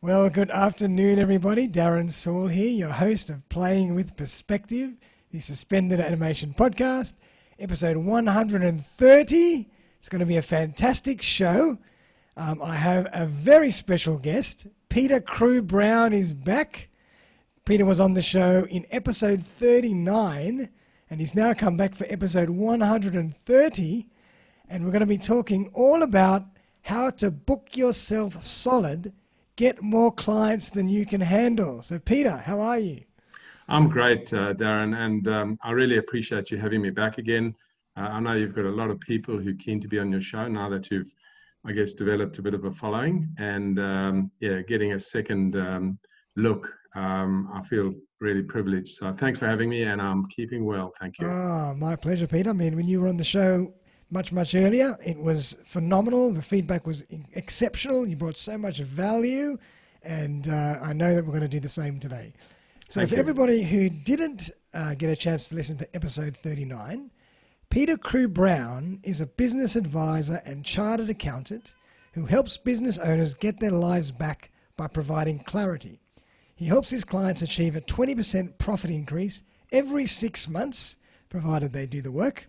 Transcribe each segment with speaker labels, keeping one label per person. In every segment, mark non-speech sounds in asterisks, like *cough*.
Speaker 1: Well, good afternoon, everybody. Darren Saul here, your host of Playing with Perspective, the Suspended Animation Podcast, episode 130. It's going to be a fantastic show. Um, I have a very special guest. Peter Crewe-Brown is back. Peter was on the show in episode 39, and he's now come back for episode 130. And we're going to be talking all about how to book yourself solid get more clients than you can handle. So, Peter, how are you?
Speaker 2: I'm great, uh, Darren, and um, I really appreciate you having me back again. Uh, I know you've got a lot of people who are keen to be on your show now that you've, I guess, developed a bit of a following, and um, yeah, getting a second um, look. Um, I feel really privileged. So, thanks for having me, and I'm keeping well. Thank you.
Speaker 1: Oh, my pleasure, Peter. I mean, when you were on the show much, much earlier. It was phenomenal. The feedback was exceptional. You brought so much value, and uh, I know that we're going to do the same today. So, Thank for you. everybody who didn't uh, get a chance to listen to episode 39, Peter Crewe-Brown is a business advisor and chartered accountant who helps business owners get their lives back by providing clarity. He helps his clients achieve a 20% profit increase every six months, provided they do the work.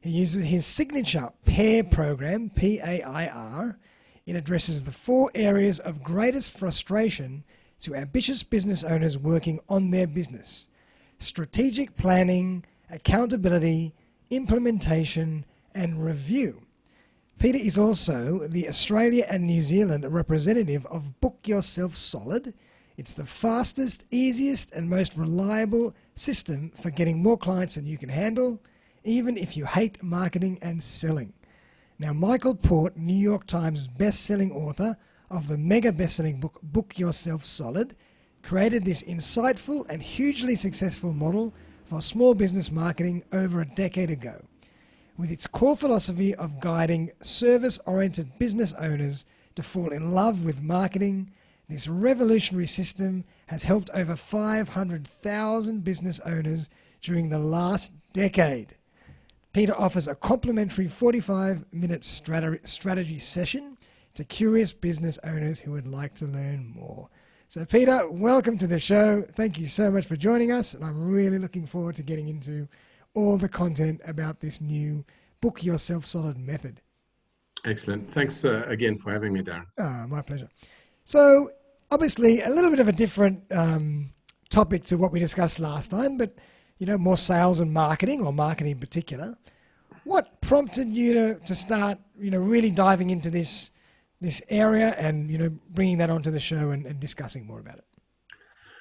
Speaker 1: He uses his signature PAIR program, P A I R. It addresses the four areas of greatest frustration to ambitious business owners working on their business strategic planning, accountability, implementation, and review. Peter is also the Australia and New Zealand representative of Book Yourself Solid. It's the fastest, easiest, and most reliable system for getting more clients than you can handle even if you hate marketing and selling. Now, Michael Port, New York Times best-selling author of the mega best-selling book Book Yourself Solid, created this insightful and hugely successful model for small business marketing over a decade ago. With its core philosophy of guiding service-oriented business owners to fall in love with marketing, this revolutionary system has helped over 500,000 business owners during the last decade. Peter offers a complimentary 45 minute strategy session to curious business owners who would like to learn more. So, Peter, welcome to the show. Thank you so much for joining us. And I'm really looking forward to getting into all the content about this new Book Yourself Solid method.
Speaker 2: Excellent. Thanks uh, again for having me, Darren.
Speaker 1: Ah, my pleasure. So, obviously, a little bit of a different um, topic to what we discussed last time, but you know, more sales and marketing or marketing in particular. What prompted you to, to start, you know, really diving into this this area and you know bringing that onto the show and, and discussing more about it?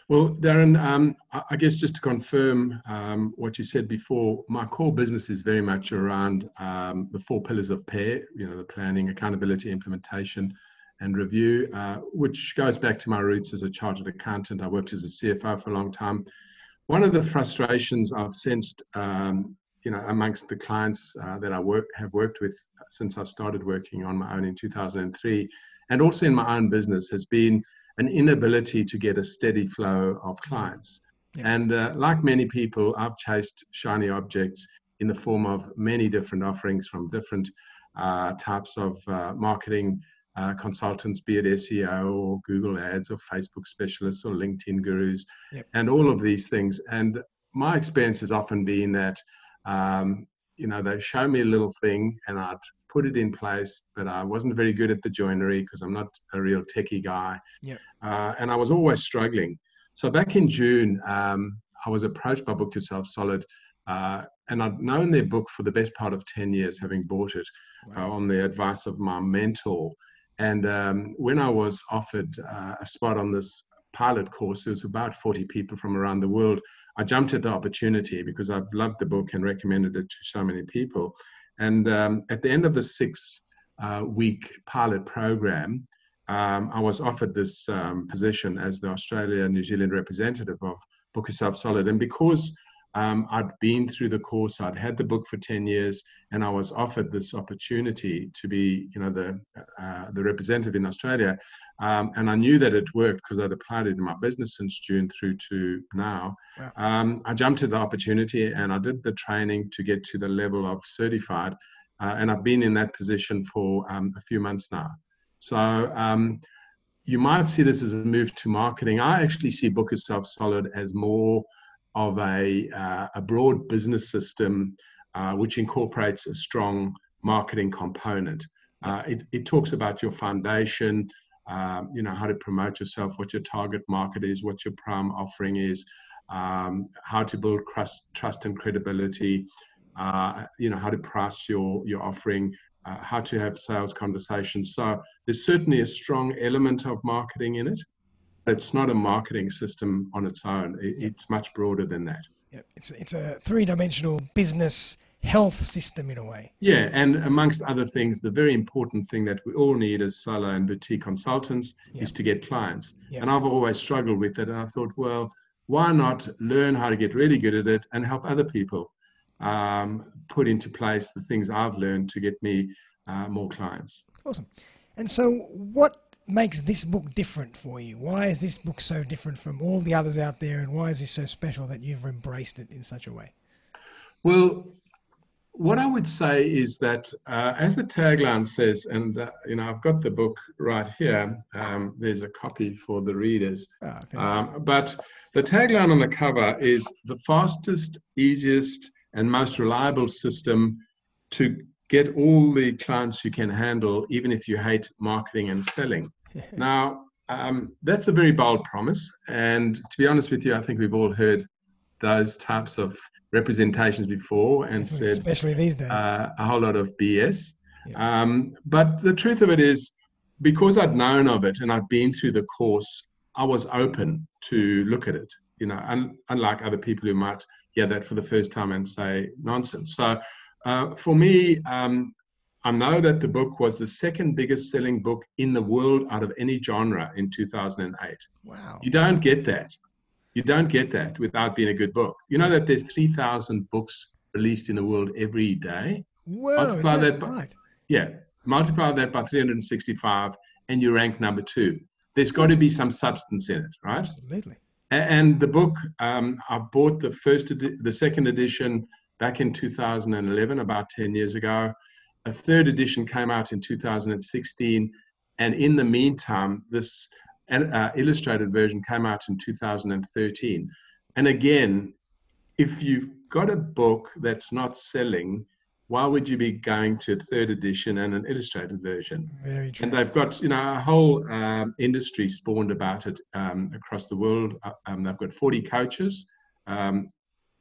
Speaker 2: Well, Darren, um, I guess just to confirm um, what you said before, my core business is very much around um, the four pillars of PAIR, you know, the planning, accountability, implementation, and review, uh, which goes back to my roots as a chartered accountant. I worked as a CFO for a long time one of the frustrations I've sensed, um, you know, amongst the clients uh, that I work have worked with since I started working on my own in 2003, and also in my own business, has been an inability to get a steady flow of clients. Yeah. And uh, like many people, I've chased shiny objects in the form of many different offerings from different uh, types of uh, marketing uh, consultants, be it SEO or Google Ads or Facebook specialists or LinkedIn gurus, yep. and all of these things. And my experience has often been that, um, you know, they show me a little thing and I'd put it in place, but I wasn't very good at the joinery because I'm not a real techie guy. Yep. Uh, and I was always struggling. So back in June, um, I was approached by Book Yourself Solid. Uh, and I'd known their book for the best part of 10 years, having bought it wow. uh, on the advice of my mentor. And um, when I was offered uh, a spot on this pilot course, there was about 40 people from around the world. I jumped at the opportunity because I've loved the book and recommended it to so many people. And um, at the end of the six uh, week pilot program, um, I was offered this um, position as the Australia New Zealand representative of Book Yourself Solid. And because um, I'd been through the course, I'd had the book for 10 years, and I was offered this opportunity to be, you know, the, uh, the representative in Australia. Um, and I knew that it worked because I'd applied it in my business since June through to now. Wow. Um, I jumped at the opportunity and I did the training to get to the level of certified. Uh, and I've been in that position for um, a few months now. So, um, you might see this as a move to marketing. I actually see Book Yourself Solid as more of a, uh, a broad business system uh, which incorporates a strong marketing component. Uh, it, it, talks about your foundation, uh, you know, how to promote yourself, what your target market is, what your prime offering is, um, how to build trust, trust and credibility, uh, you know, how to price your, your offering, uh, how to have sales conversations. So there's certainly a strong element of marketing in it. It's not a marketing system on its own. It, it's much broader than that.
Speaker 1: Yep. It's, it's a three-dimensional business health system in a way.
Speaker 2: Yeah, and amongst other things, the very important thing that we all need as solo and boutique consultants yep. is to get clients. Yep. And I've always struggled with it. And I thought, well, why not learn how to get really good at it and help other people um, put into place the things I've learned to get me uh, more clients?
Speaker 1: Awesome. And so, what makes this book different for you? Why is this book so different from all the others out there, and why is this so special that you've embraced it in such a way?
Speaker 2: Well, what I would say is that, uh, as the tagline says, and uh, you know, I've got the book right here. Um, there's a copy for the readers. Oh, um, but the tagline on the cover is the fastest, easiest, and most reliable system to get all the clients you can handle, even if you hate marketing and selling. *laughs* now, um, that's a very bold promise. And to be honest with you, I think we've all heard those types of representations before and said,
Speaker 1: especially these days,
Speaker 2: uh, a whole lot of BS. Yeah. Um, but the truth of it is, because I'd known of it and I'd been through the course, I was open to look at it. You know, un- unlike other people who might hear that for the first time and say nonsense. So, uh, for me, um, I know that the book was the second biggest selling book in the world out of any genre in 2008.
Speaker 1: Wow.
Speaker 2: You don't get that. You don't get that without being a good book. You know that there's 3,000 books released in the world every day.
Speaker 1: Whoa, multiply that, that by, right?
Speaker 2: Yeah, multiply that by 365, and you rank number two. There's got to be some substance in it, right?
Speaker 1: Absolutely.
Speaker 2: And the book, um, I bought the first, edi- the second edition back in 2011, about 10 years ago. A third edition came out in 2016, and in the meantime, this uh, illustrated version came out in 2013. And again, if you've got a book that's not selling, why would you be going to a third edition and an illustrated version?
Speaker 1: Very true.
Speaker 2: And they've got you know a whole um, industry spawned about it um, across the world. Uh, um, they've got 40 coaches um,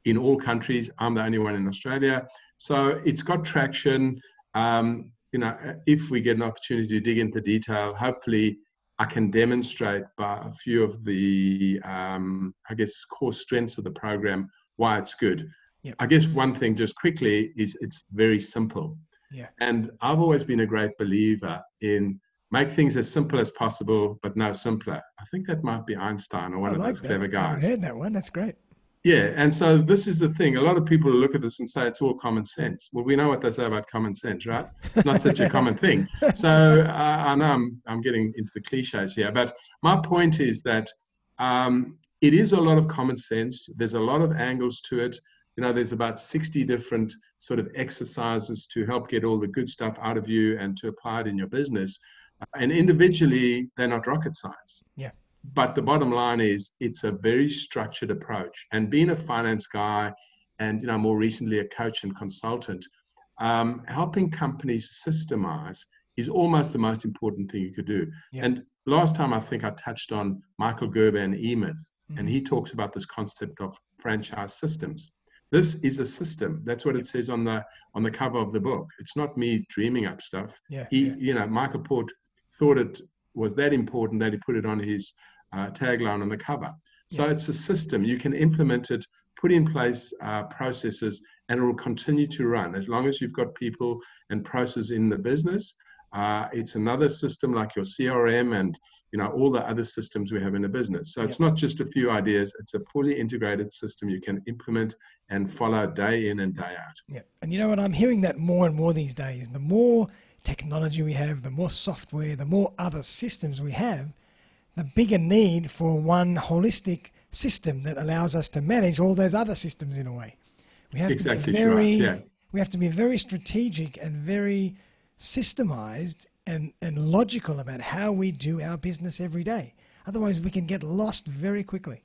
Speaker 2: in all countries. I'm the only one in Australia, so it's got traction. Um, you know, if we get an opportunity to dig into detail, hopefully I can demonstrate by a few of the, um, I guess, core strengths of the program why it's good. Yep. I guess one thing just quickly is it's very simple.
Speaker 1: Yeah.
Speaker 2: And I've always been a great believer in make things as simple as possible, but no simpler. I think that might be Einstein or one I of like those that. clever guys.
Speaker 1: I heard that one. That's great.
Speaker 2: Yeah, and so this is the thing. A lot of people look at this and say it's all common sense. Well, we know what they say about common sense, right? It's not such a *laughs* common thing. *laughs* So uh, I know I'm, I'm getting into the cliches here, but my point is that um, it is a lot of common sense. There's a lot of angles to it. You know, there's about 60 different sort of exercises to help get all the good stuff out of you and to apply it in your business. And individually, they're not rocket science.
Speaker 1: Yeah
Speaker 2: but the bottom line is it's a very structured approach. And being a finance guy, and you know more recently a coach and consultant, um, helping companies systemize is almost the most important thing you could do. Yeah. And last time I think I touched on Michael Gerber and E-Myth, mm-hmm. and he talks about this concept of franchise systems. This is a system. That's what it says on the on the cover of the book. It's not me dreaming up stuff.
Speaker 1: Yeah,
Speaker 2: he,
Speaker 1: yeah.
Speaker 2: you know, Michael Port thought it was that important that he put it on his uh, tagline on the cover. So yeah. it's a system. You can implement it, put in place uh, processes, and it will continue to run as long as you've got people and processes in the business. Uh, it's another system like your CRM and you know all the other systems we have in a business. So it's not just a few ideas; it's a fully integrated system you can implement and follow day in and day out.
Speaker 1: Yeah, and you know what? I'm hearing that more and more these days. The more technology we have, the more software, the more other systems we have, the bigger need for one holistic system that allows us to manage all those other systems in a way.
Speaker 2: We have exactly to be very, yeah.
Speaker 1: we have to be very strategic and very systemized and, and logical about how we do our business every day. Otherwise, we can get lost very quickly.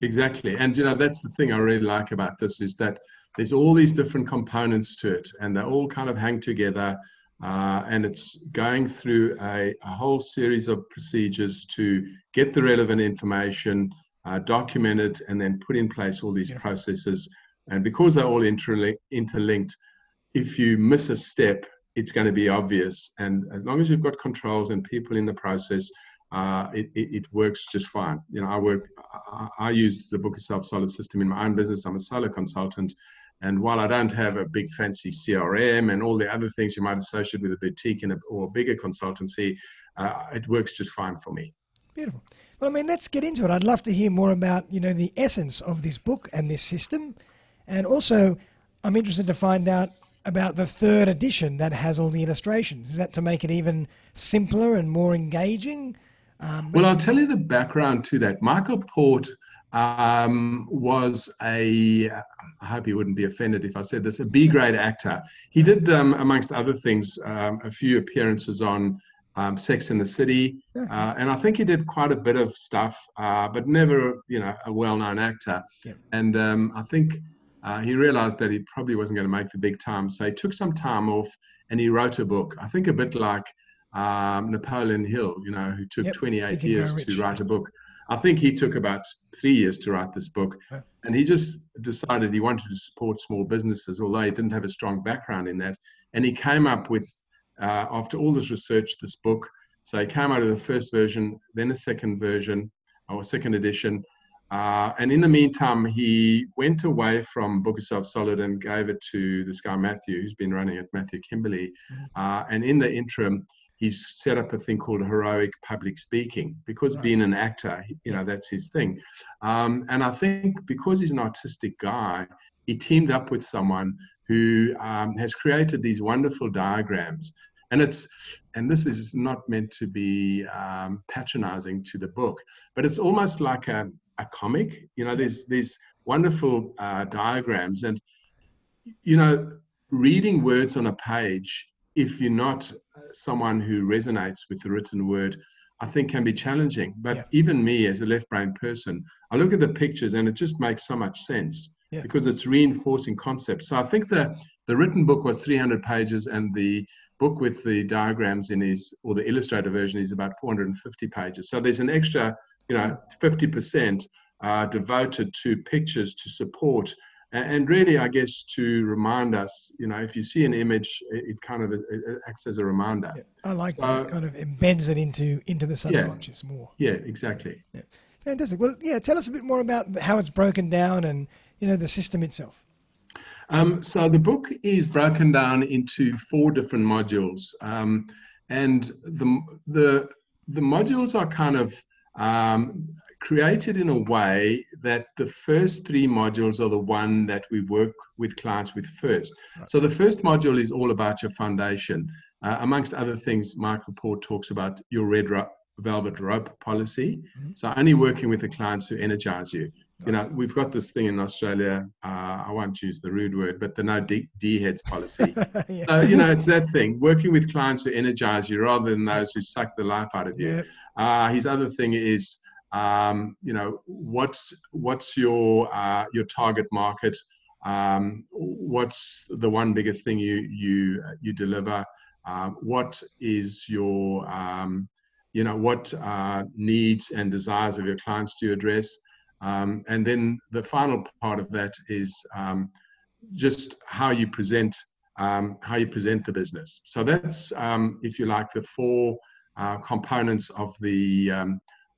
Speaker 2: Exactly. And, you know, that's the thing I really like about this is that there's all these different components to it and they all kind of hang together. Uh, and it's going through a, a, whole series of procedures to get the relevant information, uh, document it, and then put in place all these yeah. processes. And because they're all interlinked, if you miss a step, it's going to be obvious. And as long as you've got controls and people in the process, uh, it, it, it, works just fine. You know, I work, I, I use the Book Yourself Solid system in my own business. I'm a solo consultant. And while I don't have a big fancy CRM and all the other things you might associate with a boutique a, or a bigger consultancy, uh, it works just fine for me.
Speaker 1: Beautiful. Well, I mean, let's get into it. I'd love to hear more about, you know, the essence of this book and this system. And also, I'm interested to find out about the third edition that has all the illustrations. Is that to make it even simpler and more engaging?
Speaker 2: Um, well, I'll tell you the background to that. Michael Port um, was a, I hope he wouldn't be offended if I said this, a B grade actor. He did, um, amongst other things, um, a few appearances on um, Sex in the City, uh, and I think he did quite a bit of stuff, uh, but never, you know, a well known actor. Yeah. And um, I think uh, he realized that he probably wasn't going to make the big time. So he took some time off and he wrote a book, I think a bit like um, Napoleon Hill, you know, who took yep. 28 years to write a book. I think he took about three years to write this book. And he just decided he wanted to support small businesses, although he didn't have a strong background in that. And he came up with, uh, after all this research, this book. So he came out of the first version, then a second version, or second edition. Uh, and in the meantime, he went away from Book Yourself Solid and gave it to this guy, Matthew, who's been running it, Matthew Kimberley. Mm-hmm. Uh, and in the interim, he's set up a thing called heroic public speaking because being an actor, you know, that's his thing. Um, and I think because he's an artistic guy, he teamed up with someone who um, has created these wonderful diagrams. And it's, and this is not meant to be um, patronizing to the book, but it's almost like a, a comic. You know, there's these wonderful uh, diagrams, and you know, reading words on a page if you're not someone who resonates with the written word, I think can be challenging. But yeah. even me as a left brain person, I look at the pictures and it just makes so much sense yeah. because it's reinforcing concepts. So I think the, the written book was 300 pages and the book with the diagrams in is, or the illustrated version is about 450 pages. So there's an extra, you know, 50% uh, devoted to pictures to support and really i guess to remind us you know if you see an image it, kind of it acts as a reminder.
Speaker 1: Yeah, i like so, that. It kind of embeds it into into the subconscious
Speaker 2: yeah,
Speaker 1: more.
Speaker 2: Yeah exactly.
Speaker 1: Yeah. fantastic. Well yeah tell us a bit more about how it's broken down and you know the system itself.
Speaker 2: Um, so the book is broken down into four different modules. Um, and the the the modules are kind of um, created in a way that the first three modules are the one that we work with clients with first. Right. So the first module is all about your foundation. Uh, amongst other things, Michael Port talks about your red ro- velvet rope policy. Mm-hmm. So only working with the clients who energize you. Nice. You know, we've got this thing in Australia. Uh, I won't use the rude word, but the no D, D heads policy. *laughs* yeah. So you know, it's that thing. Working with clients who energize you rather than those who suck the life out of you. Uh, his other thing is um, you know what's what's your uh, your target market? Um, what's the one biggest thing you you you deliver? Uh, what is your um, you know what uh, needs and desires of your clients do you address? Um, and then the final part of that is um, just how you present um, how you present the business. So that's if you like the four uh, components of the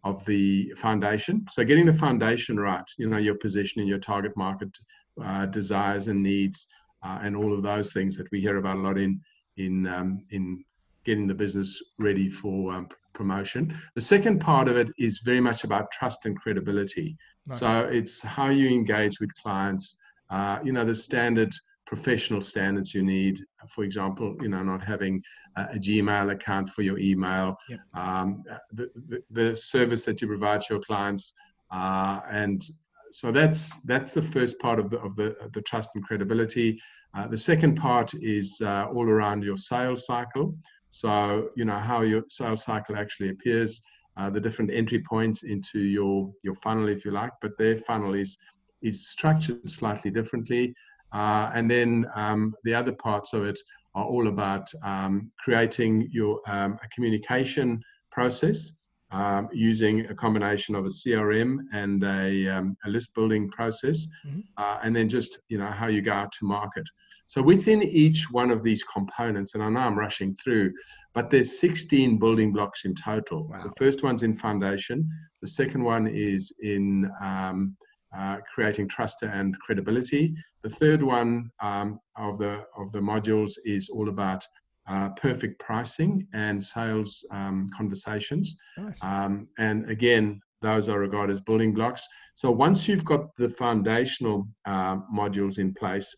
Speaker 2: of the foundation. So getting the foundation right, you know, your position in your target market, uh, desires and needs, uh, and all of those things that we hear about a lot in in um, in getting the business ready for um, promotion. The second part of it is very much about trust and credibility. Nice. So it's how you engage with clients. Uh, you know, the standard professional standards you need. For example, you know, not having a, a Gmail account for your email, yep. um, the, the, the, service that you provide to your clients, uh, and so that's that's the first part of the of the, of the trust and credibility. Uh, the second part is uh, all around your sales cycle. So, you know, how your sales cycle actually appears, uh, the different entry points into your, your funnel, if you like, but their funnel is, is structured slightly differently. Uh, and then um, the other parts of it are all about um, creating your um, a communication process um, using a combination of a CRM and a, um, a list building process, mm-hmm. uh, and then just you know how you go out to market. So within each one of these components, and I know I'm rushing through, but there's 16 building blocks in total. Wow. The first one's in foundation. The second one is in um, uh, creating trust and credibility. The third one um, of the of the modules is all about uh, perfect pricing and sales um, conversations. Nice. Um, and again, those are regarded as building blocks. So once you've got the foundational uh, modules in place,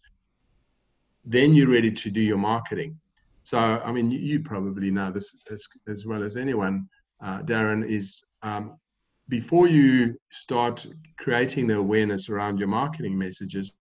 Speaker 2: then you're ready to do your marketing. So, I mean, you, you probably know this as, as well as anyone, uh, Darren, is um, before you start creating the awareness around your marketing messages,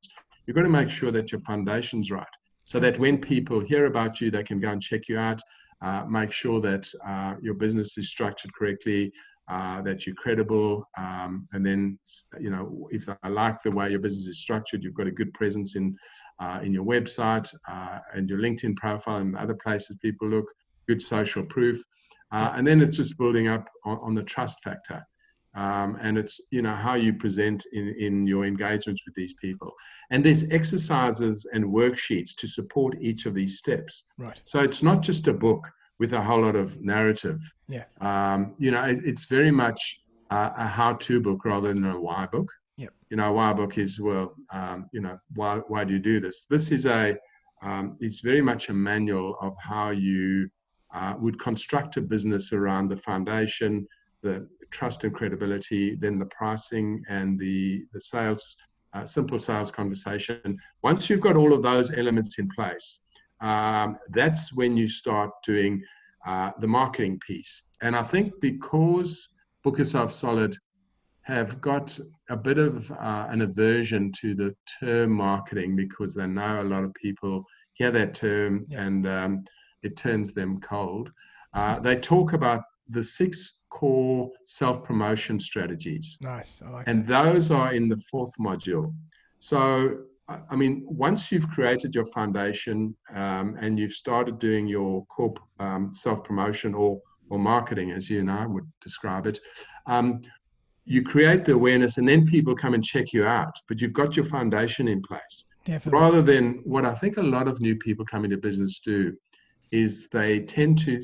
Speaker 2: you've got to make sure that your foundation's right so that when people hear about you, they can go and check you out. Uh, make sure that uh, your business is structured correctly, uh, that you're credible, um, and then you know if I like the way your business is structured, you've got a good presence in uh, in your website uh, and your LinkedIn profile and other places people look. Good social proof, uh, and then it's just building up on, on the trust factor um, and it's you know how you present in, in your engagements with these people. And there's exercises and worksheets to support each of these steps.
Speaker 1: Right.
Speaker 2: So it's not just a book with a whole lot of narrative.
Speaker 1: Yeah.
Speaker 2: Um, you know it, it's very much uh, a how-to book rather than a why book.
Speaker 1: Yep.
Speaker 2: you know a why book is well um, you know why, why do you do this? This is a um, it's very much a manual of how you uh, would construct a business around the foundation the trust and credibility, then the pricing and the, the sales, uh, simple sales conversation. Once you've got all of those elements in place, um, that's when you start doing uh, the marketing piece. And I think because Book Yourself Solid have got a bit of uh, an aversion to the term marketing because they know a lot of people hear that term yeah. and um, it turns them cold. Uh, they talk about the six core self promotion strategies.
Speaker 1: Nice. Like
Speaker 2: and that. those are in the fourth module. So, I mean, once you've created your foundation um, and you've started doing your core um, self promotion or, or marketing, as you and I would describe it, um, you create the awareness and then people come and check you out, but you've got your foundation in place.
Speaker 1: Definitely.
Speaker 2: Rather than what I think a lot of new people coming to business do is they tend to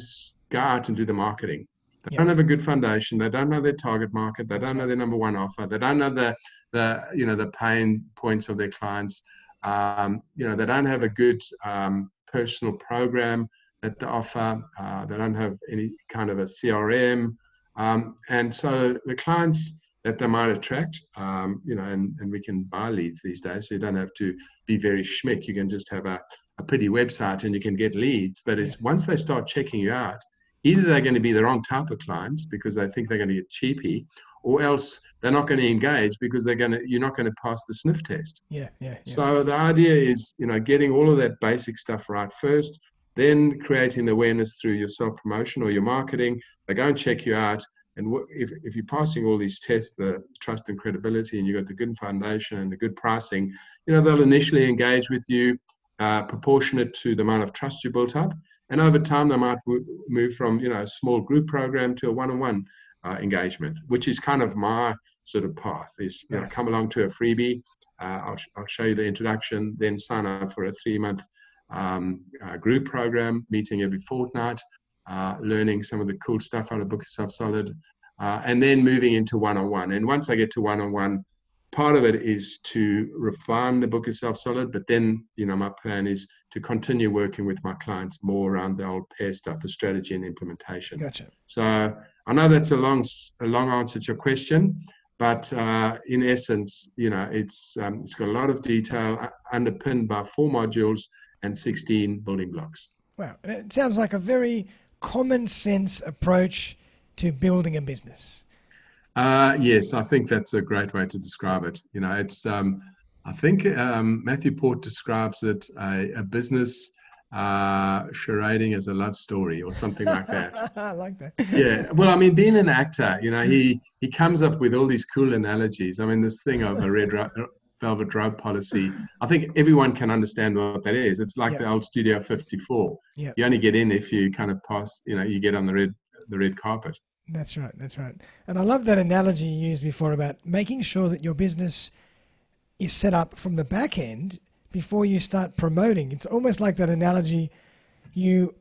Speaker 2: go out and do the marketing they yeah. don't have a good foundation. They don't know their target market. They That's don't right. know their number one offer. They don't know the the you know the pain points of their clients. Um, you know they don't have a good um, personal program that they offer. Uh, they don't have any kind of a CRM, um, and so the clients that they might attract, um, you know, and, and we can buy leads these days. So you don't have to be very schmick. You can just have a, a pretty website and you can get leads. But it's yeah. once they start checking you out, either they're going to be the wrong type of clients because they think they're going to get cheapy, or else they're not going to engage because they're going to you're not going to pass the sniff test.
Speaker 1: Yeah, yeah,
Speaker 2: yeah. So the idea is, you know, getting all of that basic stuff right first, then creating the awareness through your self promotion or your marketing. They go and check you out. And if, if you're passing all these tests, the trust and credibility, and you've got the good foundation and the good pricing, you know, they'll initially engage with you uh, proportionate to the amount of trust you built up. And over time, they might move from you know a small group program to a one-on-one uh, engagement, which is kind of my sort of path. Is you yes. know, come along to a freebie, uh, I'll, I'll show you the introduction, then sign up for a three-month um, uh, group program, meeting every fortnight, uh, learning some of the cool stuff out of Book Yourself Solid, uh, and then moving into one-on-one. And once I get to one-on-one, part of it is to refine the book yourself solid but then you know my plan is to continue working with my clients more around the old pair stuff the strategy and implementation.
Speaker 1: Gotcha.
Speaker 2: So i know that's a long a long answer to your question but uh, in essence you know it's um, it's got a lot of detail uh, underpinned by four modules and 16 building blocks.
Speaker 1: Wow. It sounds like a very common sense approach to building a business.
Speaker 2: Uh, yes, I think that's a great way to describe it. You know, it's um, I think um, Matthew Port describes it a, a business uh, charading as a love story or something like that. *laughs*
Speaker 1: I like that.
Speaker 2: yeah. Well, I mean, being an actor, you know, he he comes up with all these cool analogies. I mean, this thing of a red ro- velvet rope policy. I think everyone can understand what that is. It's like
Speaker 1: Yeah.
Speaker 2: the old Studio 54.
Speaker 1: Yeah.
Speaker 2: You only get in if you kind of pass. You know, you get on the red the red carpet.
Speaker 1: That's right. That's right. And I love that analogy you used before about making sure that your business is set up from the back end before you start promoting. It's almost like that analogy you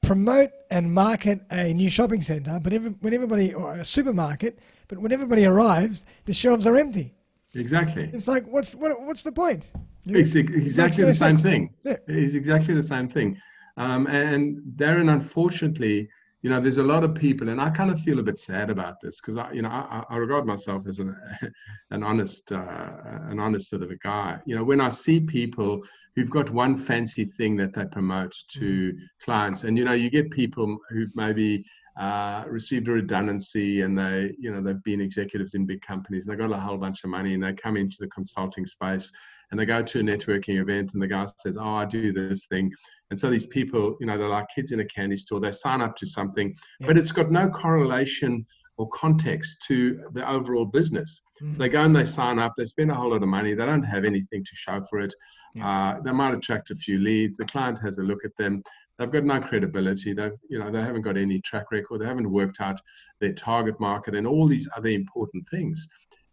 Speaker 1: promote and market a new shopping center, but every, when everybody, or a supermarket, but when everybody arrives, the shelves are empty.
Speaker 2: Exactly.
Speaker 1: It's like, what's, what, what's the point? You-
Speaker 2: It's exactly the same
Speaker 1: sense.
Speaker 2: thing.
Speaker 1: Yeah.
Speaker 2: It's exactly the same thing. Um, and Darren, unfortunately, you know, there's a lot of people, and I kind of feel a bit sad about this because I, you know, I, I regard myself as an, *laughs* an honest, uh, an honest sort of a guy. You know, when I see people who've got one fancy thing that they promote to clients, and you know, you get people who've maybe uh, received a redundancy and they, you know, they've been executives in big companies and they've got a whole bunch of money and they come into the consulting space and they go to a networking event and the guy says, "Oh, I do this thing," and so these people, you know, they're like kids in a candy store. They sign up to something,
Speaker 1: Yeah.
Speaker 2: but it's got no correlation or context to the overall business.
Speaker 1: Mm.
Speaker 2: So they go and they sign up. They spend a whole lot of money. They don't have anything to show for it. Uh, they might attract a few leads. The client has a look at them. They've got no credibility. They've, you know, they haven't got any track record. They haven't worked out their target market and all these other important things.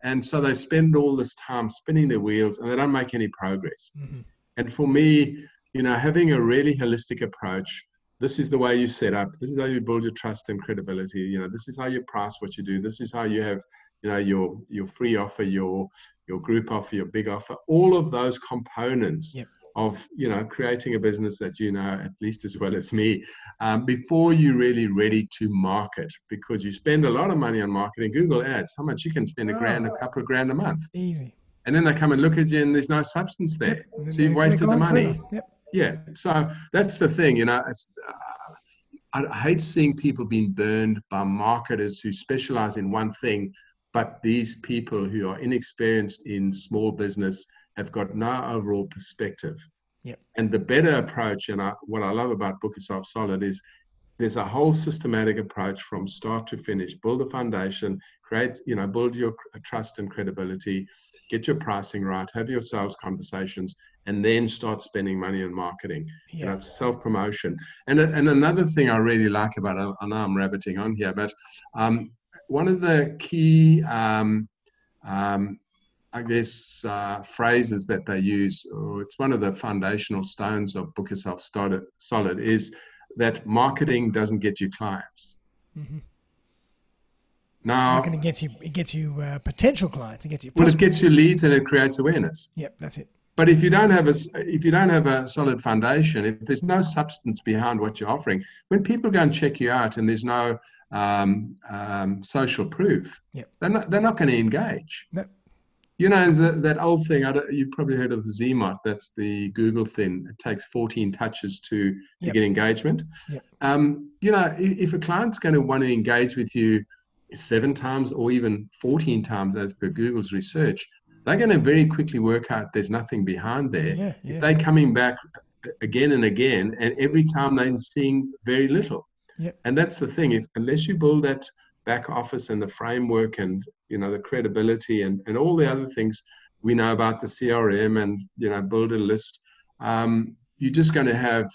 Speaker 2: And so they spend all this time spinning their wheels and they don't make any progress.
Speaker 1: Mhm.
Speaker 2: And for me, you know, having a really holistic approach, this is the way you set up. This is how you build your trust and credibility. You know, this is how you price what you do. This is how you have, you know, your your free offer, your your group offer, your big offer. All of those components
Speaker 1: Yep.
Speaker 2: of you know creating a business that you know at least as well as me um, before you're really ready to market because you spend a lot of money on marketing google ads how much you can spend a grand a
Speaker 1: Oh.
Speaker 2: couple of grand a month
Speaker 1: Easy.
Speaker 2: and then they come and look at you and there's no substance there
Speaker 1: then
Speaker 2: so you've wasted the money.
Speaker 1: Yep.
Speaker 2: Yeah so that's the thing you know it's, uh, I, I hate seeing people being burned by marketers who specialize in one thing but these people who are inexperienced in small business have got no overall perspective
Speaker 1: Yep.
Speaker 2: and the better approach and I, what i love about book yourself solid is there's a whole systematic approach from start to finish build a foundation create you know build your trust and credibility get your pricing right have your sales conversations and then start spending money on marketing you know,
Speaker 1: Yeah.
Speaker 2: it's self promotion. And and another thing I really like about I know I'm rabbiting on here, but um, one of the key, um, um, I guess, uh, phrases that they use, or it's one of the foundational stones of Book Yourself Solid, is that marketing doesn't get you clients.
Speaker 1: Mhm.
Speaker 2: Now,
Speaker 1: Marketing gets you. It gets you uh, potential clients. It gets you.
Speaker 2: well, it gets you leads and it creates awareness.
Speaker 1: Yep. That's it.
Speaker 2: But if you don't have a if you don't have a solid foundation, if there's no substance behind what you're offering, when people go and check you out and there's no um, um, social proof,
Speaker 1: Yep.
Speaker 2: they're not they're not going to engage.
Speaker 1: No.
Speaker 2: You know that that old thing. I don't, you've probably heard of the ZMOT. That's the Google thing. It takes 14 touches to to
Speaker 1: Yep.
Speaker 2: get engagement.
Speaker 1: Yep.
Speaker 2: Um, you know, i- if a client's going to want to engage with you seven times or even 14 times as per Google's research, they're going to very quickly work out there's nothing behind there.
Speaker 1: Yeah. Yeah.
Speaker 2: If they're coming back again and again, and every time they're seeing very little.
Speaker 1: Yep.
Speaker 2: And that's the thing. If unless you build that back office and the framework and you know the credibility and, and all the other things we know about the CRM and you know build a list, um, you're just going to have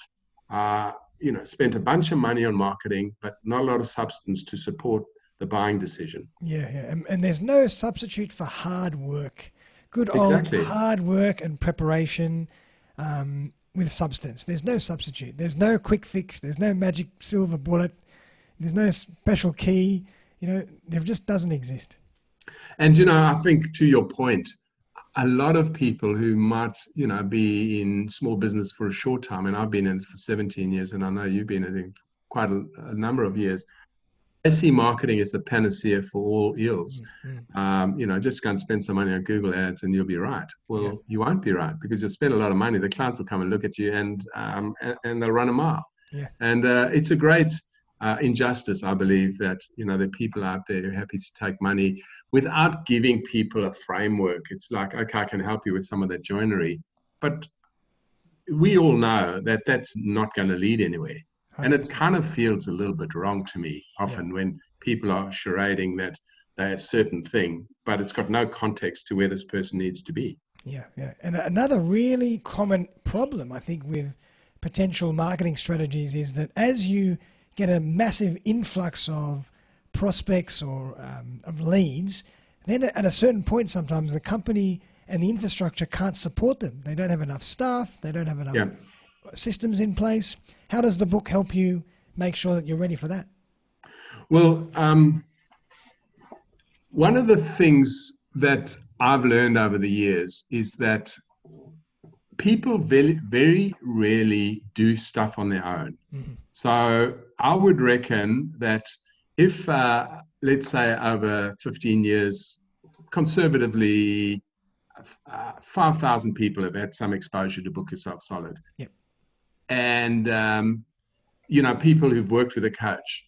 Speaker 2: uh, you know spent a bunch of money on marketing, but not a lot of substance to support the buying decision.
Speaker 1: Yeah, yeah. And, and there's no substitute for hard work. Good
Speaker 2: Exactly.
Speaker 1: old hard work and preparation um, with substance. There's no substitute. There's no quick fix. There's no magic silver bullet. There's no special key. You know, there just doesn't exist.
Speaker 2: And you know, I think to your point, a lot of people who might, you know, be in small business for a short time, and I've been in it for 17 years, and I know you've been in it quite a, a number of years. They see marketing as the panacea for all ills.
Speaker 1: Mm.
Speaker 2: Um, you know, just go and spend some money on Google Ads, and you'll be right. Well,
Speaker 1: Yeah.
Speaker 2: you won't be right because you'll spend a lot of money. The clients will come and look at you, and um, and, and they'll run a mile.
Speaker 1: Yeah.
Speaker 2: And uh, it's a great uh, injustice, I believe, that you know there are people out there who are happy to take money without giving people a framework. It's like, okay, I can help you with some of that joinery, but we all know that that's not going to lead anywhere. 100%. And it kind of feels a little bit wrong to me often yeah. when people are charading that they're a certain thing, but it's got no context to where this person needs to be.
Speaker 1: Yeah, yeah. And another really common problem, I think, with potential marketing strategies is that as you get a massive influx of prospects or um, of leads, then at a certain point, sometimes the company and the infrastructure can't support them. They don't have enough staff, they don't have enough yeah. Systems in place. How does the book help you make sure that you're ready for that?
Speaker 2: Well, um, one of the things that I've learned over the years is that people very, very rarely do stuff on their own. Mm-hmm. So I would reckon that if, uh, let's say, over 15 years, conservatively, uh, 5,000 people have had some exposure to Book Yourself Solid.
Speaker 1: Yep.
Speaker 2: And, um, you know, people who've worked with a coach,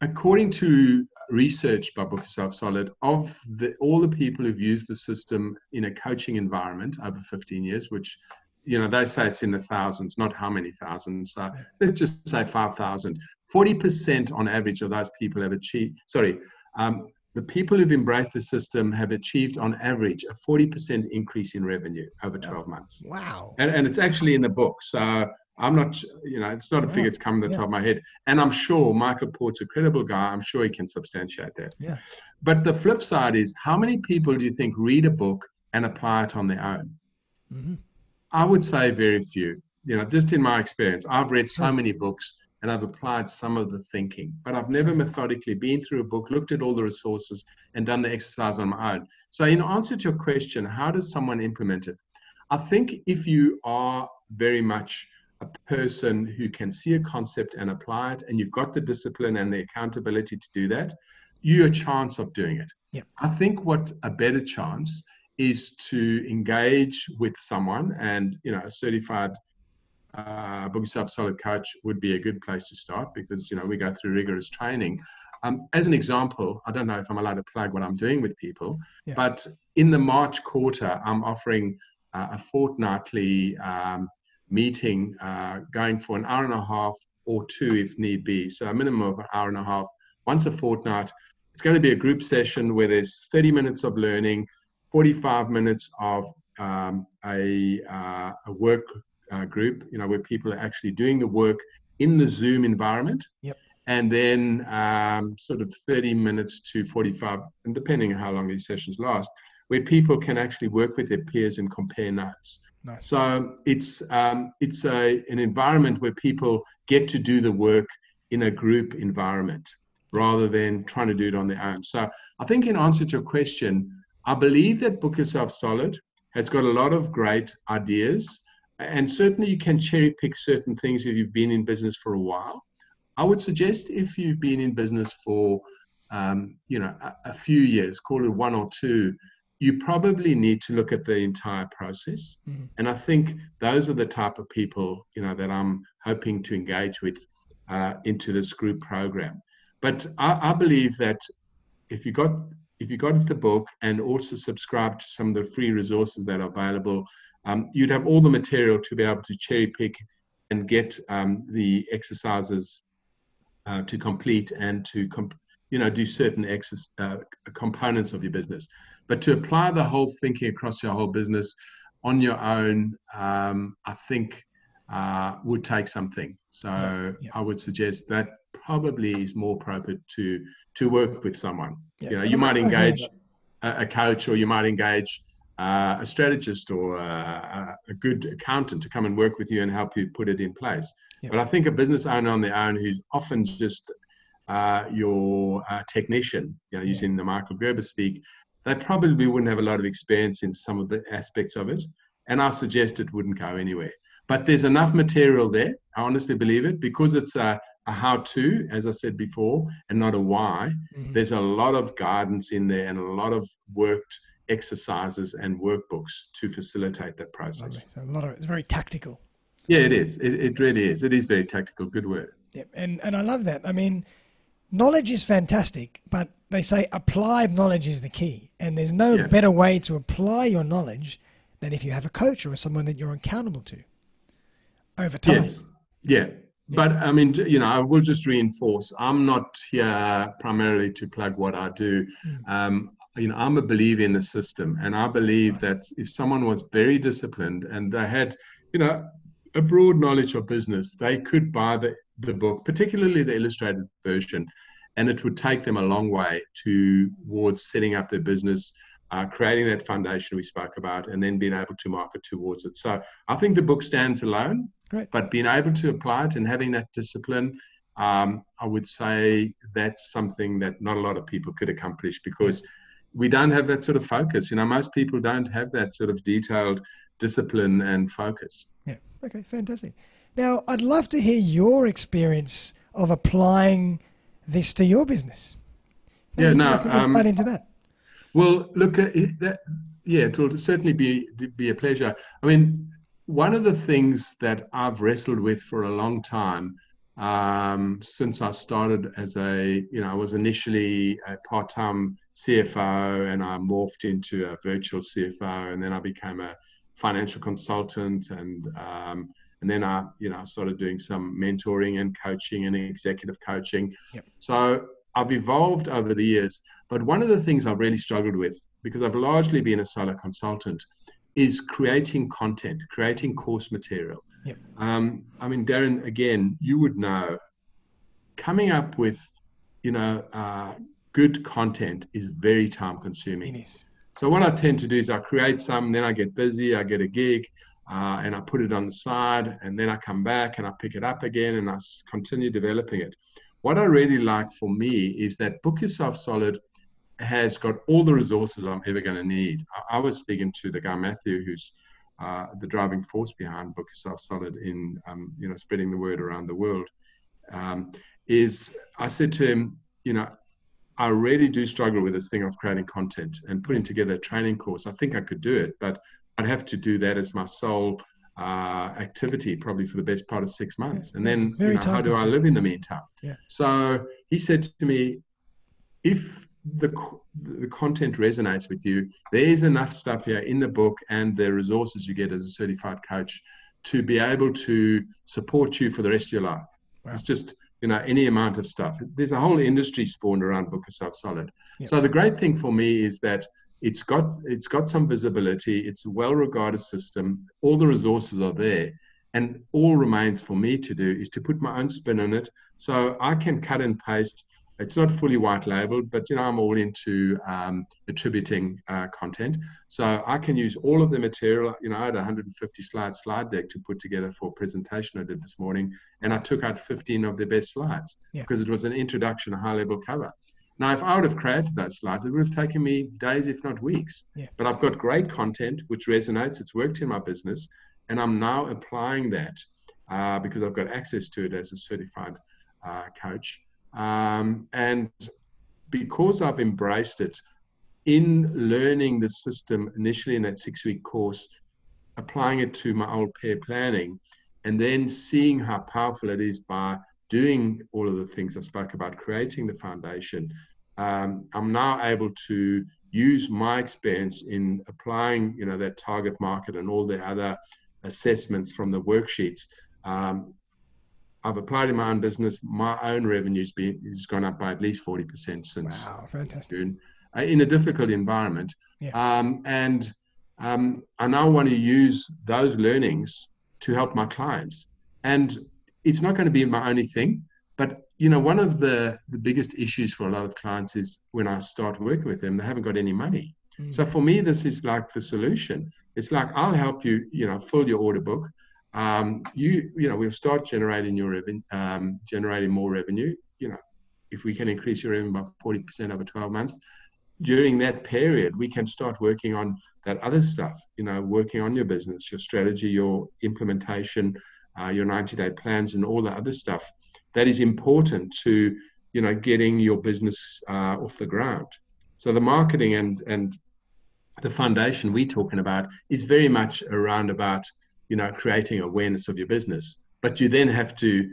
Speaker 2: according to research by Book Yourself Solid, of the, all the people who've used the system in a coaching environment over 15 years, which you know they say it's in the thousands, not how many thousands. So let's just say 5,000. 40% on average of those people have achieved. Sorry, um, the people who've embraced the system have achieved on average a 40% increase in revenue over 12 months.
Speaker 1: Wow.
Speaker 2: And, and it's actually in the book. So I'm not, you know, it's not a figure that's coming to the yeah. top of my head. And I'm sure Michael Port's a credible guy. I'm sure he can substantiate that.
Speaker 1: Yeah.
Speaker 2: But the flip side is how many people do you think read a book and apply it on their own? Mm-hmm. I would say very few. You know, just in my experience, I've read so many books and I've applied some of the thinking, but I've never methodically been through a book, looked at all the resources, and done the exercise on my own. So, in answer to your question, how does someone implement it? I think if you are very much a person who can see a concept and apply it, and you've got the discipline and the accountability to do that, you have a chance of doing it.
Speaker 1: Yeah.
Speaker 2: I think what a better chance is to engage with someone, and you know, a certified uh, Book Yourself Solid coach would be a good place to start because you know we go through rigorous training. Um, as an example, I don't know if I'm allowed to plug what I'm doing with people, yeah. but in the March quarter, I'm offering uh, a fortnightly um, meeting uh, going for an hour and a half or two if need be. So a minimum of an hour and a half once a fortnight. It's going to be a group session where there's 30 minutes of learning, 45 minutes of um, a, uh, a work uh, group, you know, where people are actually doing the work in the Zoom environment.
Speaker 1: Yep.
Speaker 2: And then um, sort of 30 minutes to 45, and depending on how long these sessions last, where people can actually work with their peers and compare notes.
Speaker 1: Nice.
Speaker 2: So it's um, it's a, an environment where people get to do the work in a group environment rather than trying to do it on their own. So I think in answer to your question, I believe that Book Yourself Solid has got a lot of great ideas, and certainly you can cherry pick certain things if you've been in business for a while. I would suggest if you've been in business for um, you know a, a few years, call it one or two, you probably need to look at the entire process. Mm-hmm. And I think those are the type of people, you know, that I'm hoping to engage with uh, into this group program. But I, I, believe that if you got if you got the book and also subscribe to some of the free resources that are available, um, you'd have all the material to be able to cherry pick and get um, the exercises uh, to complete and to comp- you know do certain exercise, uh, components of your business. But to apply the whole thinking across your whole business on your own, um, I think uh, would take something. So yeah, yeah. I would suggest that probably is more appropriate to to work with someone. Yeah. You know, you might engage a, a, coach or you might engage uh, a strategist or a, a, good accountant to come and work with you and help you put it in place. But I think a business owner on their own who's often just uh, your uh, technician, you know, using the Michael Gerber speak, they probably wouldn't have a lot of experience in some of the aspects of it. And I suggest it wouldn't go anywhere. But there's enough material there. I honestly believe it because it's a, a how to, as I said before, and not a why. Mm-hmm. There's a lot of guidance in there and a lot of worked exercises and workbooks to facilitate that process.
Speaker 1: So a lot of it's very tactical.
Speaker 2: Yeah, it is. It, it really is. It is very tactical. Good word.
Speaker 1: Yeah, and and I love that. I mean, knowledge is fantastic, but they say applied knowledge is the key. And there's no yeah. better way to apply your knowledge than if you have a coach or someone that you're accountable to. over time.
Speaker 2: Yes. Yeah. But I mean, you know, I will just reinforce I'm not here primarily to plug what I do. Mm. Um, you know, I'm a believer in the system, and I believe that if someone was very disciplined and they had, you know, a broad knowledge of business, they could buy the, the book, particularly the illustrated version, and it would take them a long way towards setting up their business, uh, creating that foundation we spoke about, and then being able to market towards it. So I think the book stands alone,
Speaker 1: Great.
Speaker 2: but being able to apply it and having that discipline, um, I would say that's something that not a lot of people could accomplish because. We don't have that sort of focus. You know, most people don't have that sort of detailed discipline and focus.
Speaker 1: Yeah. Okay. Fantastic. Now, I'd love to hear your experience of applying this to your business.
Speaker 2: Maybe yeah, no, um,
Speaker 1: into that.
Speaker 2: Well, look, uh, that, yeah, it will certainly be be a pleasure. I mean, one of the things that I've wrestled with for a long time um, since I started as a, you know, I was initially a part-time CFO and I morphed into a virtual CFO, and then I became a financial consultant and um, and then I, you know, started doing some mentoring and coaching and executive coaching. Yep. So I've evolved over the years. But one of the things I've really struggled with, because I've largely been a solo consultant, is creating content, creating course material.
Speaker 1: Yep.
Speaker 2: Um, I mean, Darren, again, you would know, coming up with, you know, uh, good content is very time consuming.
Speaker 1: It is.
Speaker 2: So what I tend to do is I create some, then I get busy, I get a gig, uh, and I put it on the side, and then I come back and I pick it up again and I continue developing it. What I really like for me is that Book Yourself Solid has got all the resources I'm ever going to need. I, I, was speaking to the guy Matthew, who's uh, the driving force behind Book Yourself Solid in um, you know spreading the word around the world. Um, is I said to him, you know, I really do struggle with this thing of creating content and putting together a training course. I think I could do it, but I'd have to do that as my sole uh, activity probably for the best part of six months. And then you know, how do I live in the meantime?
Speaker 1: Yeah.
Speaker 2: So he said to me, if the the content resonates with you, there is enough stuff here in the book and the resources you get as a certified coach to be able to support you for the rest of your life. Wow. It's just you know any amount of stuff. There's a whole industry spawned around Book Yourself Solid. Yep. So the great thing for me is that it's got it's got some visibility. It's a well-regarded system. All the resources are there, and all remains for me to do is to put my own spin on it, so I can cut and paste. It's not fully white labeled, but you know I'm all into um, attributing uh, content, so I can use all of the material. You know, I had a 150 slide slide deck to put together for a presentation I did this morning, and I took out 15 of the best slides yeah. because it was an introduction, a high level cover. Now, if I would have created those slides, it would have taken me days, if not weeks.
Speaker 1: Yeah.
Speaker 2: But I've got great content which resonates. It's worked in my business, and I'm now applying that uh, because I've got access to it as a certified uh, coach. Um, and because I've embraced it in learning the system initially in that six week course, applying it to my old pair planning, and then seeing how powerful it is by doing all of the things I spoke about, creating the foundation, um, I'm now able to use my experience in applying, you know, that target market and all the other assessments from the worksheets. Um, I've applied in my own business. My own revenue's been has gone up by at least forty percent since
Speaker 1: wow, fantastic.
Speaker 2: June, uh, in a difficult environment.
Speaker 1: Yeah.
Speaker 2: Um, and um, I now want to use those learnings to help my clients. And it's not going to be my only thing. But you know, one of the the biggest issues for a lot of clients is when I start working with them, they haven't got any money. Mm. So for me, this is like the solution. It's like I'll help you, you know, fill your order book. Um, you, you know, we'll start generating your revenue, um, generating more revenue. You know, if we can increase your revenue by forty percent over twelve months, during that period, we can start working on that other stuff. You know, working on your business, your strategy, your implementation, uh, your 90 day plans and all the other stuff that is important to you know getting your business uh, off the ground so the marketing and and the foundation we're talking about is very much around about you know creating awareness of your business but you then have to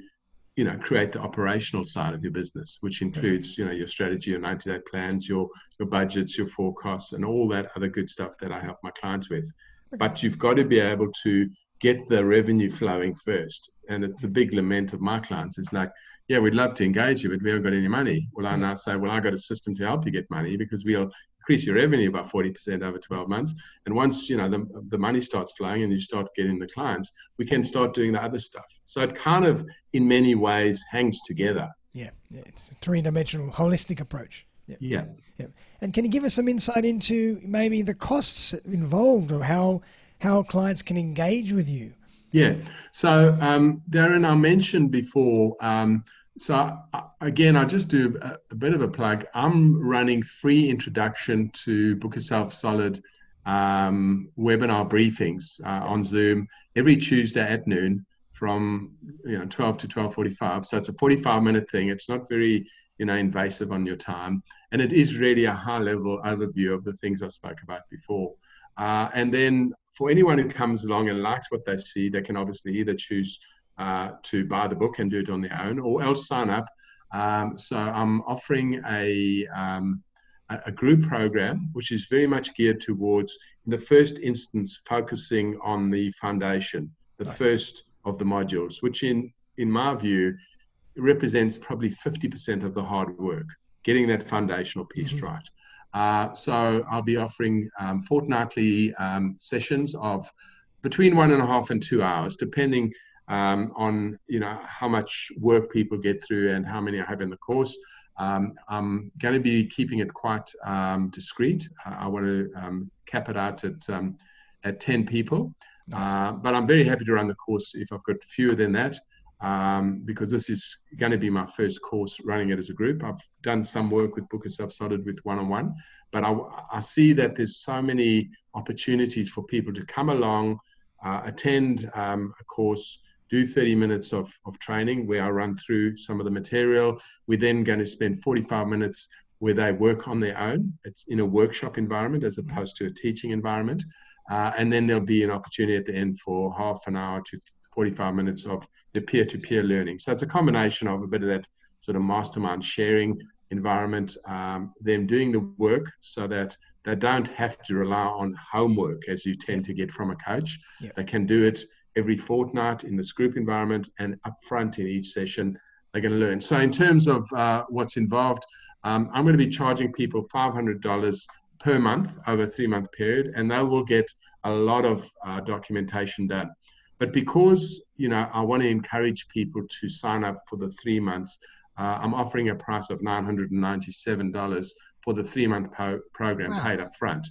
Speaker 2: you know create the operational side of your business which includes you know your strategy your 90 day plans your your budgets your forecasts and all that other good stuff that i help my clients with but you've got to be able to get the revenue flowing first. And it's a big lament of my clients. It's like, yeah, we'd love to engage you, but we haven't got any money. Well, I now say, well, I got a system to help you get money because we'll increase your revenue by 40% over 12 months. And once, you know, the, the money starts flowing and you start getting the clients, we can start doing the other stuff. So it kind of, in many ways, hangs together.
Speaker 1: Yeah, yeah it's a three-dimensional, holistic approach.
Speaker 2: Yeah. yeah.
Speaker 1: yeah. And can you give us some insight into maybe the costs involved or how how clients can engage with you?
Speaker 2: Yeah. So, um, Darren, I mentioned before. Um, so again, I just do a, a, bit of a plug. I'm running free introduction to Book Yourself Solid um, webinar briefings uh, on Zoom every Tuesday at noon from you know 12 to 12:45. So it's a 45 minute thing. It's not very you know invasive on your time, and it is really a high level overview of the things I spoke about before. Uh, and then for anyone who comes along and likes what they see, they can obviously either choose uh, to buy the book and do it on their own, or else sign up. Um, so I'm offering a um, a group program which is very much geared towards, in the first instance, focusing on the foundation, the nice. first of the modules, which in in my view represents probably 50% of the hard work, getting that foundational piece mm-hmm. right. Uh, so I'll be offering um, fortnightly um, sessions of between one and a half and two hours, depending um, on you know how much work people get through and how many I have in the course. Um, I'm going to be keeping it quite um, discreet. Uh, I want to um, cap it out at at 10 people, nice. uh, but I'm very happy to run the course if I've got fewer than that um, because this is going to be my first course running it as a group. I've done some work with Book Yourself Started with one-on-one, but I, I, see that there's so many opportunities for people to come along, uh, attend um, a course, do 30 minutes of, of training where I run through some of the material. We're then going to spend 45 minutes where they work on their own. It's in a workshop environment as opposed to a teaching environment. Uh, and then there'll be an opportunity at the end for half an hour to 45 minutes of the peer-to-peer learning. So it's a combination of a bit of that sort of mastermind sharing environment, um, them doing the work so that they don't have to rely on homework as you tend to get from a coach. Yeah. They can do it every fortnight in this group environment and upfront in each session they're going to learn. So in terms of uh, what's involved, um, I'm going to be charging people $500 per month over a three month period, and they will get a lot of uh, documentation done. But because you know I want to encourage people to sign up for the three months, uh, I'm offering a price of $997 for the three month po- program wow. paid up front.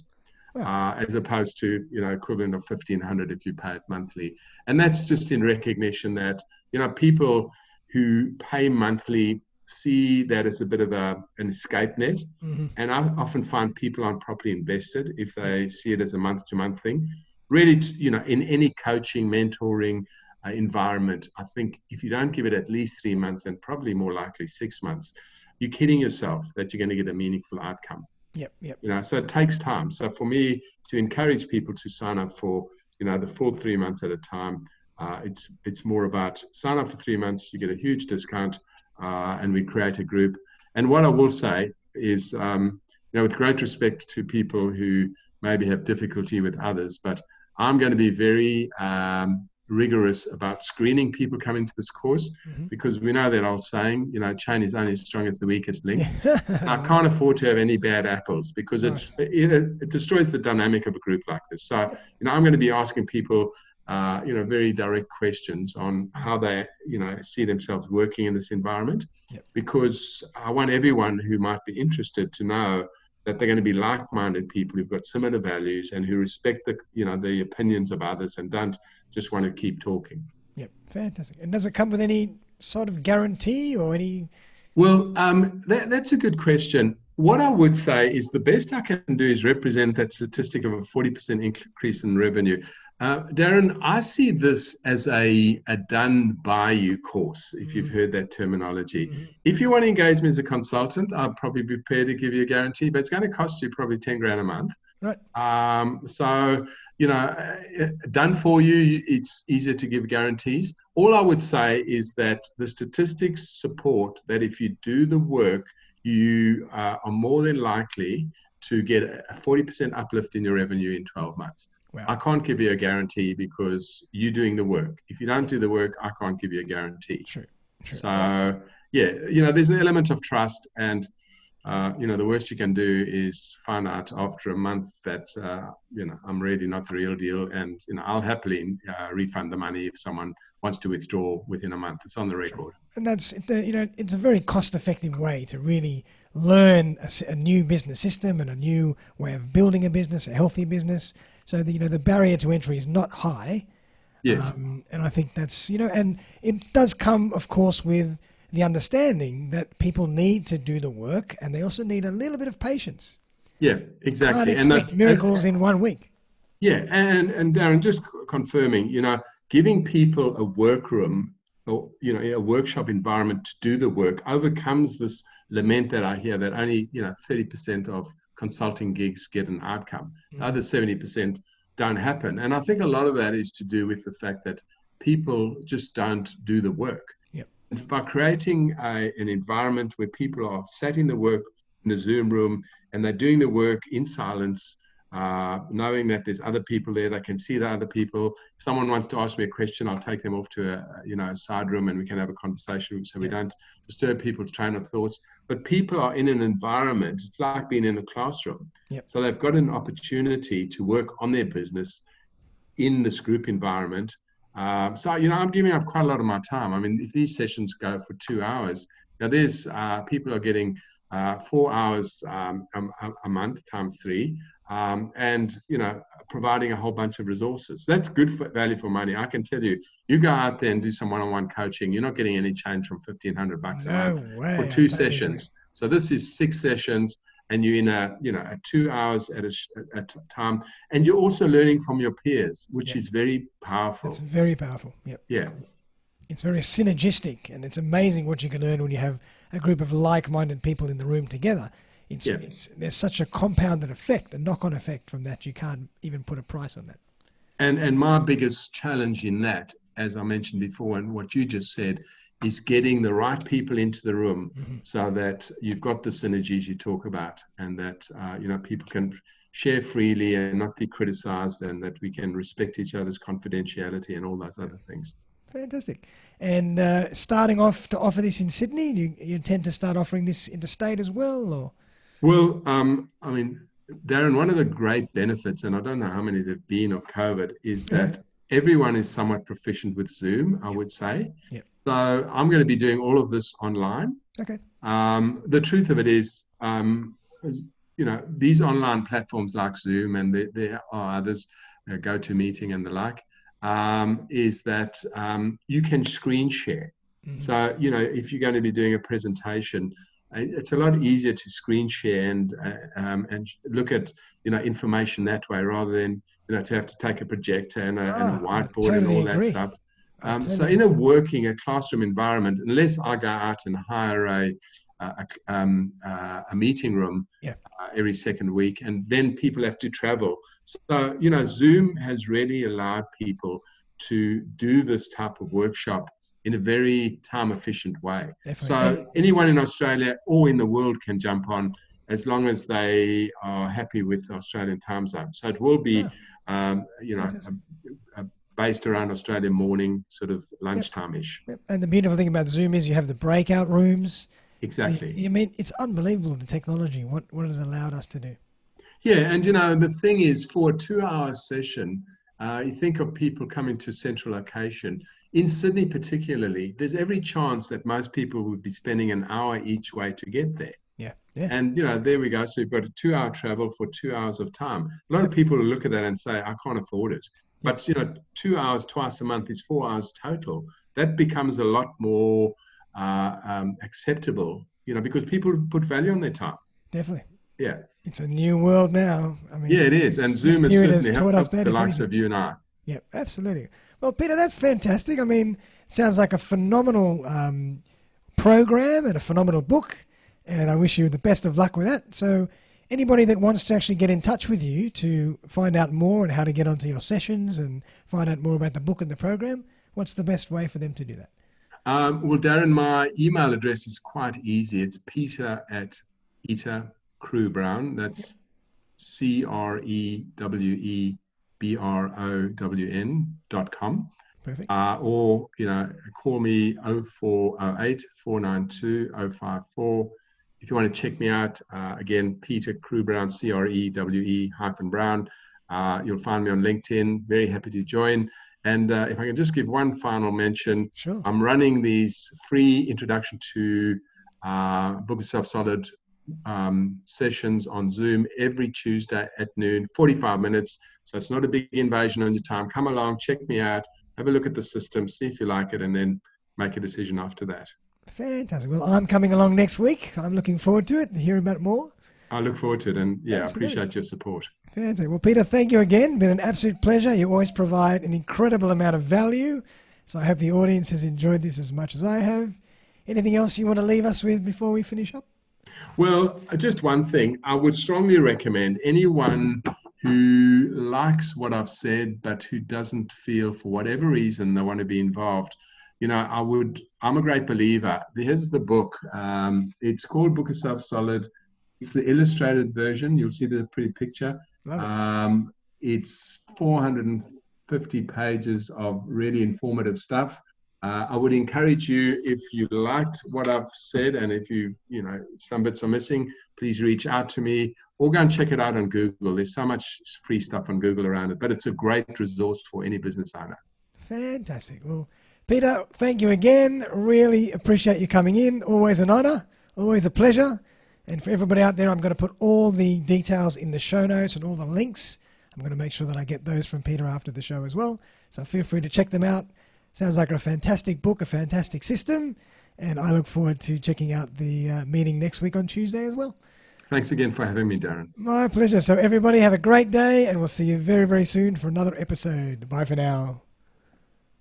Speaker 2: Uh, as opposed to you know equivalent of 1500 if you pay it monthly and that's just in recognition that you know people who pay monthly see that as a bit of a, an escape net mm-hmm. and i often find people aren't properly invested if they see it as a month to month thing really, you know, in any coaching, mentoring uh, environment, I think if you don't give it at least three months and probably more likely six months, you're kidding yourself that you're going to get a meaningful outcome.
Speaker 1: Yep, yep.
Speaker 2: You know, so it takes time. So for me to encourage people to sign up for, you know, the full three months at a time, uh, it's it's more about sign up for three months, you get a huge discount, uh, and we create a group. And what I will say is, um, you know, with great respect to people who maybe have difficulty with others, but I'm going to be very um, rigorous about screening people coming to this course mm-hmm. because we know that old saying, you know, chain is only as strong as the weakest link. *laughs* I can't afford to have any bad apples because nice. it, it destroys the dynamic of a group like this. So, you know, I'm going to be asking people, uh, you know, very direct questions on how they, you know, see themselves working in this environment yep. because I want everyone who might be interested to know that they're going to be like-minded people who've got similar values and who respect the you know the opinions of others and don't just want to keep talking.
Speaker 1: Yep, fantastic. And does it come with any sort of guarantee or any?
Speaker 2: Well, um, that, that's a good question. What I would say is the best I can do is represent that statistic of a 40% increase in revenue. Uh, Darren, I see this as a, a done by you course, if you've mm-hmm. heard that terminology. Mm-hmm. If you want to engage me as a consultant, I'll probably be prepared to give you a guarantee, but it's going to cost you probably 10 grand a month.
Speaker 1: Right.
Speaker 2: Um, so, you know, uh, done for you, it's easier to give guarantees. All I would say is that the statistics support that if you do the work, you uh, are more than likely to get a 40% uplift in your revenue in 12 months. Wow. I can't give you a guarantee because you're doing the work. If you don't do the work, I can't give you a guarantee.
Speaker 1: True. True.
Speaker 2: So, yeah, you know, there's an element of trust and uh, you know, the worst you can do is find out after a month that, uh, you know, I'm really not the real deal. And, you know, I'll happily uh, refund the money if someone wants to withdraw within a month. It's on the record.
Speaker 1: And that's, you know, it's a very cost effective way to really learn a, a, new business system and a new way of building a business, a healthy business. So, the, you know, the barrier to entry is not high.
Speaker 2: Yes. Um,
Speaker 1: and I think that's, you know, and it does come, of course, with, the understanding that people need to do the work and they also need a little bit of patience.
Speaker 2: Yeah, exactly.
Speaker 1: and expect miracles and, in one week.
Speaker 2: Yeah, and and Darren, just confirming, you know, giving people a workroom or you know a workshop environment to do the work overcomes this lament that I hear that only you know 30% of consulting gigs get an outcome. Mm. The other 70% don't happen, and I think a lot of that is to do with the fact that people just don't do the work by creating a, an environment where people are sat in the work in the Zoom room and they're doing the work in silence, uh, knowing that there's other people there, they can see the other people. If someone wants to ask me a question, I'll take them off to a you know a side room and we can have a conversation so we don't disturb people's train of thoughts. But people are in an environment, it's like being in a classroom.
Speaker 1: Yep.
Speaker 2: So they've got an opportunity to work on their business in this group environment um, so you know, I'm giving up quite a lot of my time. I mean, if these sessions go for two hours, now there's uh, people are getting uh, four hours um, a, a, month times three, um, and you know, providing a whole bunch of resources. That's good for, value for money. I can tell you, you go out there and do some one-on-one coaching, you're not getting any change from fifteen hundred bucks
Speaker 1: no
Speaker 2: a month
Speaker 1: way.
Speaker 2: for two sessions. So this is six sessions and you're in a you know a two hours at a, a time and you're also learning from your peers which yeah. is very powerful
Speaker 1: it's very powerful yep.
Speaker 2: yeah
Speaker 1: it's very synergistic and it's amazing what you can learn when you have a group of like-minded people in the room together it's, yeah. it's there's such a compounded effect a knock-on effect from that you can't even put a price on that.
Speaker 2: And and my biggest challenge in that as i mentioned before and what you just said is getting the right people into the room mm-hmm. so that you've got the synergies you talk about and that uh, you know people can share freely and not be criticized and that we can respect each other's confidentiality and all those other things.
Speaker 1: Fantastic. And uh, starting off to offer this in sydney you, you intend to start offering this interstate as well or
Speaker 2: well um, i mean darren one of the great benefits and i don't know how many there've been of covid is that everyone is somewhat proficient with zoom i
Speaker 1: yep.
Speaker 2: would say
Speaker 1: yep
Speaker 2: so I'm going to be doing all of this online.
Speaker 1: Okay.
Speaker 2: Um, the truth of it is, um, you know, these online platforms like Zoom and there, there are others, uh, GoToMeeting and the like, um, is that um, you can screen share. Mm-hmm. So, you know, if you're going to be doing a presentation, it's a lot easier to screen share and uh, um, and look at you know information that way rather than you know to have to take a projector and a, and a
Speaker 1: ah,
Speaker 2: whiteboard
Speaker 1: totally
Speaker 2: and all
Speaker 1: agree.
Speaker 2: that stuff. Um, so in a working, a classroom environment, unless I go out and hire a a, um, uh, a meeting room
Speaker 1: yeah.
Speaker 2: uh, every second week, and then people have to travel. So you know, Zoom has really allowed people to do this type of workshop in a very time efficient way.
Speaker 1: Definitely.
Speaker 2: So anyone in Australia or in the world can jump on as long as they are happy with Australian time zone. So it will be, yeah. um, you know, a, a, based around Australian morning, sort of lunchtime ish.
Speaker 1: Yep. And the beautiful thing about Zoom is you have the breakout rooms.
Speaker 2: Exactly.
Speaker 1: So you, I mean, it's unbelievable the technology, what, what has allowed us to do.
Speaker 2: Yeah. And, you know, the thing is, for a two hour session, uh, you think of people coming to central location. In Sydney, particularly, there's every chance that most people would be spending an hour each way to get there.
Speaker 1: Yeah. yeah.
Speaker 2: And, you know, there we go. So you've got a two hour travel for two hours of time. A lot of people will look at that and say, I can't afford it. But you know, two hours twice a month is four hours total. That becomes a lot more uh, um, acceptable, you know, because people put value on their time.
Speaker 1: Definitely.
Speaker 2: Yeah.
Speaker 1: It's a new world now. I mean,
Speaker 2: yeah, it is, and Zoom has certainly helped us the likes of you and I.
Speaker 1: Yeah, absolutely. Well, Peter, that's fantastic. I mean, sounds like a phenomenal um, program and a phenomenal book, and I wish you the best of luck with that. So anybody that wants to actually get in touch with you to find out more and how to get onto your sessions and find out more about the book and the program, what's the best way for them to do that?
Speaker 2: Um, well, Darren, my email address is quite easy. It's peter at Peter Crewe Brown. That's C R E W E B R O W N dot com.
Speaker 1: Perfect.
Speaker 2: Uh, or, you know, call me 0408 492 054. If you want to check me out, uh, again, Peter Crewe Brown, C R E W E hyphen Brown. Uh, you'll find me on LinkedIn. Very happy to join. And uh, if I can just give one final mention,
Speaker 1: Sure.
Speaker 2: I'm running these free introduction to uh, Book Yourself Solid um, sessions on Zoom every Tuesday at noon, 45 minutes. So it's not a big invasion on your time. Come along, check me out, have a look at the system, see if you like it, and then make a decision after that.
Speaker 1: Fantastic. Well, I'm coming along next week. I'm looking forward to it and hearing about it more.
Speaker 2: I look forward to it, and yeah, I appreciate your support.
Speaker 1: Fantastic. Well, Peter, thank you again. Been an absolute pleasure. You always provide an incredible amount of value. So I hope the audience has enjoyed this as much as I have. Anything else you want to leave us with before we finish up?
Speaker 2: Well, just one thing. I would strongly recommend anyone who likes what I've said, but who doesn't feel for whatever reason they want to be involved. You know, I would, I'm a great believer. Here's the book. Um, it's called Book Yourself Solid. It's the illustrated version. You'll see the pretty picture.
Speaker 1: Love it.
Speaker 2: Um, it's 450 pages of really informative stuff. Uh, I would encourage you, if you liked what I've said, and if you, you know, some bits are missing, please reach out to me or go and check it out on Google. There's so much free stuff on Google around it, but it's a great resource for any business owner.
Speaker 1: Fantastic. Well, Peter, thank you again. Really appreciate you coming in. Always an honor, always a pleasure. And for everybody out there, I'm going to put all the details in the show notes and all the links. I'm going to make sure that I get those from Peter after the show as well. So feel free to check them out. Sounds like a fantastic book, a fantastic system. And I look forward to checking out the uh, meeting next week on Tuesday as well.
Speaker 2: Thanks again for having me, Darren.
Speaker 1: My pleasure. So, everybody, have a great day, and we'll see you very, very soon for another episode. Bye for now.